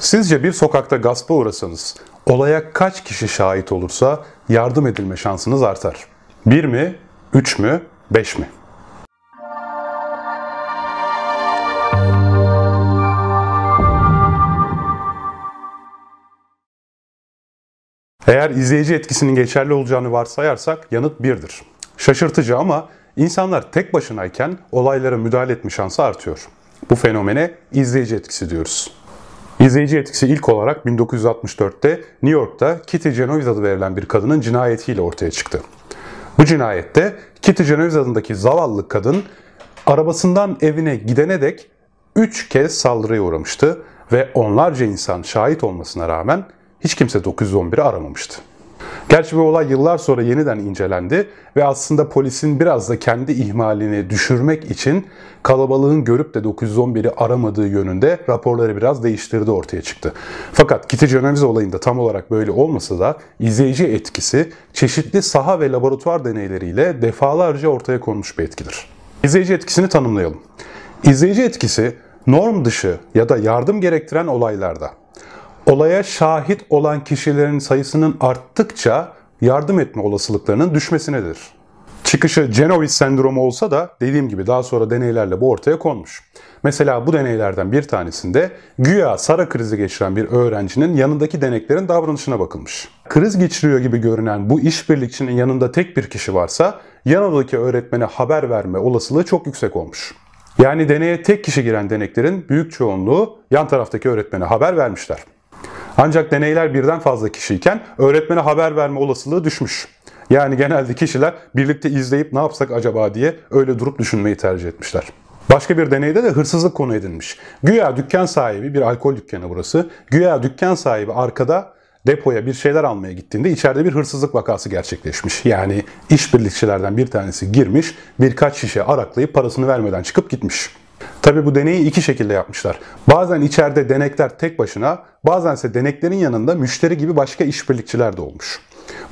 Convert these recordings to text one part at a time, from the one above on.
Sizce bir sokakta gaspa uğrasanız olaya kaç kişi şahit olursa yardım edilme şansınız artar? 1 mi, 3 mü, 5 mi? Eğer izleyici etkisinin geçerli olacağını varsayarsak yanıt 1'dir. Şaşırtıcı ama insanlar tek başınayken olaylara müdahale etme şansı artıyor. Bu fenomene izleyici etkisi diyoruz. İzleyici etkisi ilk olarak 1964'te New York'ta Kitty Genovese adı verilen bir kadının cinayetiyle ortaya çıktı. Bu cinayette Kitty Genovese adındaki zavallı kadın arabasından evine gidene dek 3 kez saldırıya uğramıştı ve onlarca insan şahit olmasına rağmen hiç kimse 911'i aramamıştı. Gerçi bu olay yıllar sonra yeniden incelendi ve aslında polisin biraz da kendi ihmalini düşürmek için kalabalığın görüp de 911'i aramadığı yönünde raporları biraz değiştirdi ortaya çıktı. Fakat Kitty Genovese olayında tam olarak böyle olmasa da izleyici etkisi çeşitli saha ve laboratuvar deneyleriyle defalarca ortaya konmuş bir etkidir. İzleyici etkisini tanımlayalım. İzleyici etkisi norm dışı ya da yardım gerektiren olaylarda olaya şahit olan kişilerin sayısının arttıkça yardım etme olasılıklarının düşmesinedir. Çıkışı Genovese sendromu olsa da dediğim gibi daha sonra deneylerle bu ortaya konmuş. Mesela bu deneylerden bir tanesinde güya Sara krizi geçiren bir öğrencinin yanındaki deneklerin davranışına bakılmış. Kriz geçiriyor gibi görünen bu işbirlikçinin yanında tek bir kişi varsa yanındaki öğretmene haber verme olasılığı çok yüksek olmuş. Yani deneye tek kişi giren deneklerin büyük çoğunluğu yan taraftaki öğretmene haber vermişler. Ancak deneyler birden fazla kişiyken öğretmene haber verme olasılığı düşmüş. Yani genelde kişiler birlikte izleyip ne yapsak acaba diye öyle durup düşünmeyi tercih etmişler. Başka bir deneyde de hırsızlık konu edilmiş. Güya dükkan sahibi, bir alkol dükkanı burası. Güya dükkan sahibi arkada depoya bir şeyler almaya gittiğinde içeride bir hırsızlık vakası gerçekleşmiş. Yani işbirlikçilerden bir tanesi girmiş, birkaç şişe araklayıp parasını vermeden çıkıp gitmiş. Tabi bu deneyi iki şekilde yapmışlar. Bazen içeride denekler tek başına, bazense deneklerin yanında müşteri gibi başka işbirlikçiler de olmuş.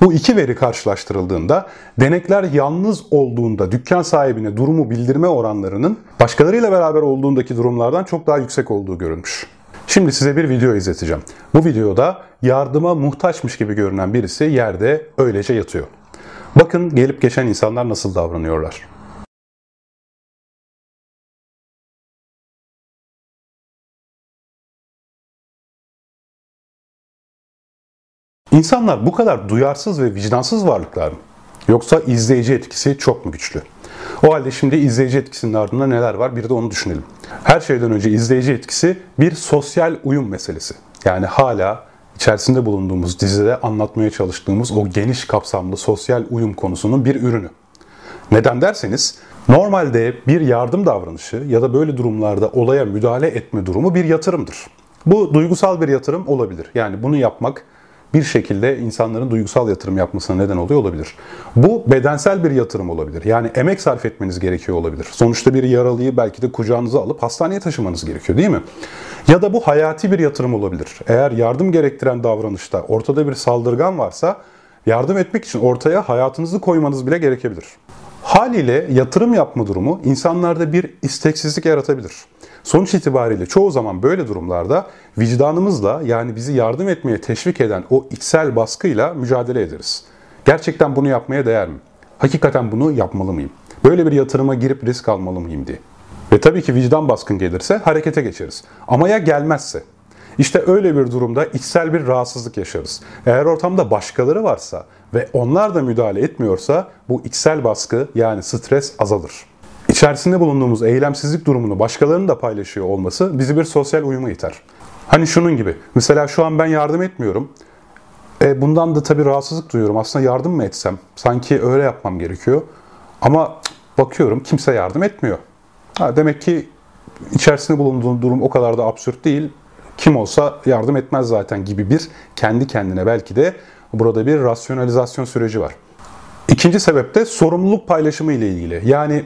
Bu iki veri karşılaştırıldığında denekler yalnız olduğunda dükkan sahibine durumu bildirme oranlarının başkalarıyla beraber olduğundaki durumlardan çok daha yüksek olduğu görülmüş. Şimdi size bir video izleteceğim. Bu videoda yardıma muhtaçmış gibi görünen birisi yerde öylece yatıyor. Bakın gelip geçen insanlar nasıl davranıyorlar. İnsanlar bu kadar duyarsız ve vicdansız varlıklar mı? Yoksa izleyici etkisi çok mu güçlü? O halde şimdi izleyici etkisinin ardında neler var bir de onu düşünelim. Her şeyden önce izleyici etkisi bir sosyal uyum meselesi. Yani hala içerisinde bulunduğumuz dizide anlatmaya çalıştığımız o geniş kapsamlı sosyal uyum konusunun bir ürünü. Neden derseniz normalde bir yardım davranışı ya da böyle durumlarda olaya müdahale etme durumu bir yatırımdır. Bu duygusal bir yatırım olabilir. Yani bunu yapmak bir şekilde insanların duygusal yatırım yapmasına neden oluyor olabilir. Bu bedensel bir yatırım olabilir. Yani emek sarf etmeniz gerekiyor olabilir. Sonuçta bir yaralıyı belki de kucağınıza alıp hastaneye taşımanız gerekiyor değil mi? Ya da bu hayati bir yatırım olabilir. Eğer yardım gerektiren davranışta ortada bir saldırgan varsa yardım etmek için ortaya hayatınızı koymanız bile gerekebilir. Haliyle yatırım yapma durumu insanlarda bir isteksizlik yaratabilir. Sonuç itibariyle çoğu zaman böyle durumlarda vicdanımızla yani bizi yardım etmeye teşvik eden o içsel baskıyla mücadele ederiz. Gerçekten bunu yapmaya değer mi? Hakikaten bunu yapmalı mıyım? Böyle bir yatırıma girip risk almalı mıyım diye. Ve tabii ki vicdan baskın gelirse harekete geçeriz. Ama ya gelmezse? İşte öyle bir durumda içsel bir rahatsızlık yaşarız. Eğer ortamda başkaları varsa ve onlar da müdahale etmiyorsa bu içsel baskı yani stres azalır. İçerisinde bulunduğumuz eylemsizlik durumunu başkalarının da paylaşıyor olması bizi bir sosyal uyuma iter. Hani şunun gibi, mesela şu an ben yardım etmiyorum. E, bundan da tabii rahatsızlık duyuyorum. Aslında yardım mı etsem? Sanki öyle yapmam gerekiyor. Ama bakıyorum kimse yardım etmiyor. Ha, demek ki içerisinde bulunduğum durum o kadar da absürt değil. Kim olsa yardım etmez zaten gibi bir kendi kendine belki de burada bir rasyonalizasyon süreci var. İkinci sebep de sorumluluk paylaşımı ile ilgili. Yani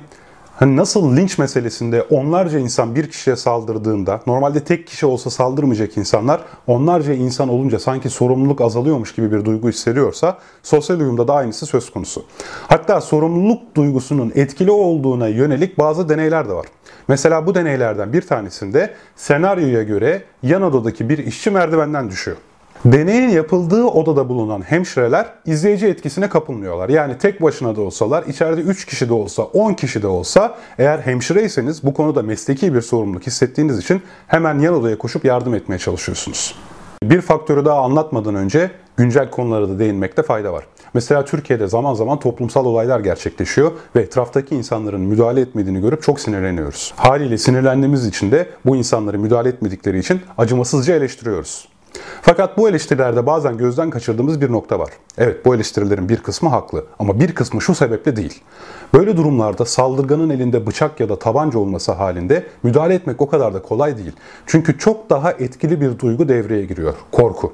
Hani nasıl linç meselesinde onlarca insan bir kişiye saldırdığında, normalde tek kişi olsa saldırmayacak insanlar, onlarca insan olunca sanki sorumluluk azalıyormuş gibi bir duygu hissediyorsa, sosyal uyumda da aynısı söz konusu. Hatta sorumluluk duygusunun etkili olduğuna yönelik bazı deneyler de var. Mesela bu deneylerden bir tanesinde senaryoya göre yan odadaki bir işçi merdivenden düşüyor. Deneyin yapıldığı odada bulunan hemşireler izleyici etkisine kapılmıyorlar. Yani tek başına da olsalar, içeride 3 kişi de olsa, 10 kişi de olsa eğer hemşireyseniz bu konuda mesleki bir sorumluluk hissettiğiniz için hemen yan odaya koşup yardım etmeye çalışıyorsunuz. Bir faktörü daha anlatmadan önce güncel konulara da değinmekte fayda var. Mesela Türkiye'de zaman zaman toplumsal olaylar gerçekleşiyor ve etraftaki insanların müdahale etmediğini görüp çok sinirleniyoruz. Haliyle sinirlendiğimiz için de bu insanları müdahale etmedikleri için acımasızca eleştiriyoruz. Fakat bu eleştirilerde bazen gözden kaçırdığımız bir nokta var. Evet bu eleştirilerin bir kısmı haklı ama bir kısmı şu sebeple değil. Böyle durumlarda saldırganın elinde bıçak ya da tabanca olması halinde müdahale etmek o kadar da kolay değil. Çünkü çok daha etkili bir duygu devreye giriyor. Korku.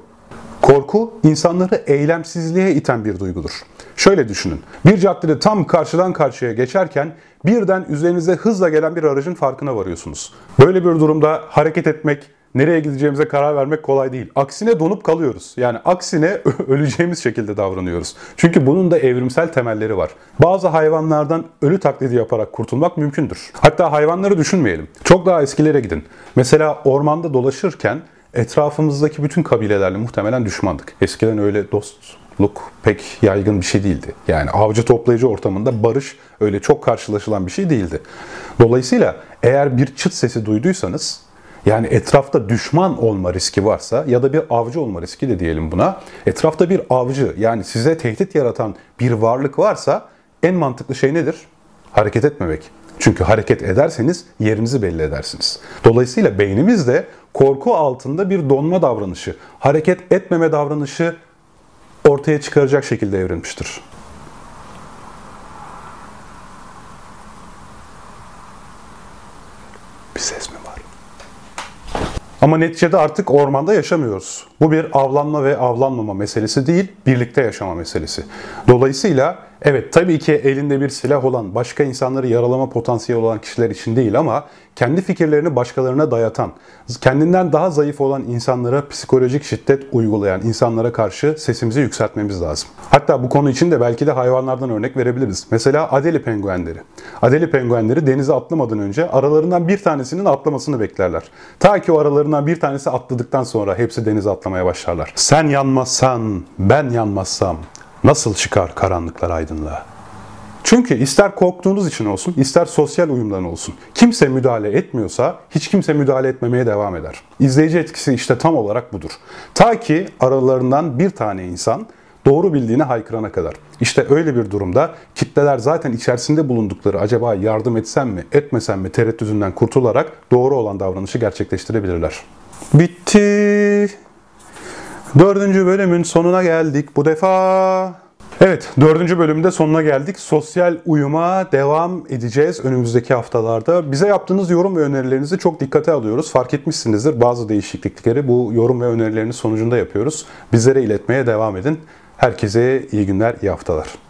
Korku insanları eylemsizliğe iten bir duygudur. Şöyle düşünün. Bir caddede tam karşıdan karşıya geçerken birden üzerinize hızla gelen bir aracın farkına varıyorsunuz. Böyle bir durumda hareket etmek, nereye gideceğimize karar vermek kolay değil. Aksine donup kalıyoruz. Yani aksine öleceğimiz şekilde davranıyoruz. Çünkü bunun da evrimsel temelleri var. Bazı hayvanlardan ölü taklidi yaparak kurtulmak mümkündür. Hatta hayvanları düşünmeyelim. Çok daha eskilere gidin. Mesela ormanda dolaşırken etrafımızdaki bütün kabilelerle muhtemelen düşmandık. Eskiden öyle dostluk pek yaygın bir şey değildi. Yani avcı toplayıcı ortamında barış öyle çok karşılaşılan bir şey değildi. Dolayısıyla eğer bir çıt sesi duyduysanız yani etrafta düşman olma riski varsa ya da bir avcı olma riski de diyelim buna. Etrafta bir avcı yani size tehdit yaratan bir varlık varsa en mantıklı şey nedir? Hareket etmemek. Çünkü hareket ederseniz yerinizi belli edersiniz. Dolayısıyla beynimiz de korku altında bir donma davranışı, hareket etmeme davranışı ortaya çıkaracak şekilde evrilmiştir. Bir ses mi var? Ama neticede artık ormanda yaşamıyoruz. Bu bir avlanma ve avlanmama meselesi değil, birlikte yaşama meselesi. Dolayısıyla Evet tabii ki elinde bir silah olan, başka insanları yaralama potansiyeli olan kişiler için değil ama kendi fikirlerini başkalarına dayatan, kendinden daha zayıf olan insanlara psikolojik şiddet uygulayan insanlara karşı sesimizi yükseltmemiz lazım. Hatta bu konu için de belki de hayvanlardan örnek verebiliriz. Mesela Adeli penguenleri. Adeli penguenleri denize atlamadan önce aralarından bir tanesinin atlamasını beklerler. Ta ki o aralarından bir tanesi atladıktan sonra hepsi denize atlamaya başlarlar. Sen yanmazsan, ben yanmazsam, nasıl çıkar karanlıklar aydınlığa? Çünkü ister korktuğunuz için olsun, ister sosyal uyumdan olsun. Kimse müdahale etmiyorsa hiç kimse müdahale etmemeye devam eder. İzleyici etkisi işte tam olarak budur. Ta ki aralarından bir tane insan doğru bildiğini haykırana kadar. İşte öyle bir durumda kitleler zaten içerisinde bulundukları acaba yardım etsem mi, etmesem mi tereddütünden kurtularak doğru olan davranışı gerçekleştirebilirler. Bitti. Dördüncü bölümün sonuna geldik bu defa. Evet, dördüncü bölümde sonuna geldik. Sosyal uyuma devam edeceğiz önümüzdeki haftalarda. Bize yaptığınız yorum ve önerilerinizi çok dikkate alıyoruz. Fark etmişsinizdir bazı değişiklikleri bu yorum ve önerileriniz sonucunda yapıyoruz. Bizlere iletmeye devam edin. Herkese iyi günler, iyi haftalar.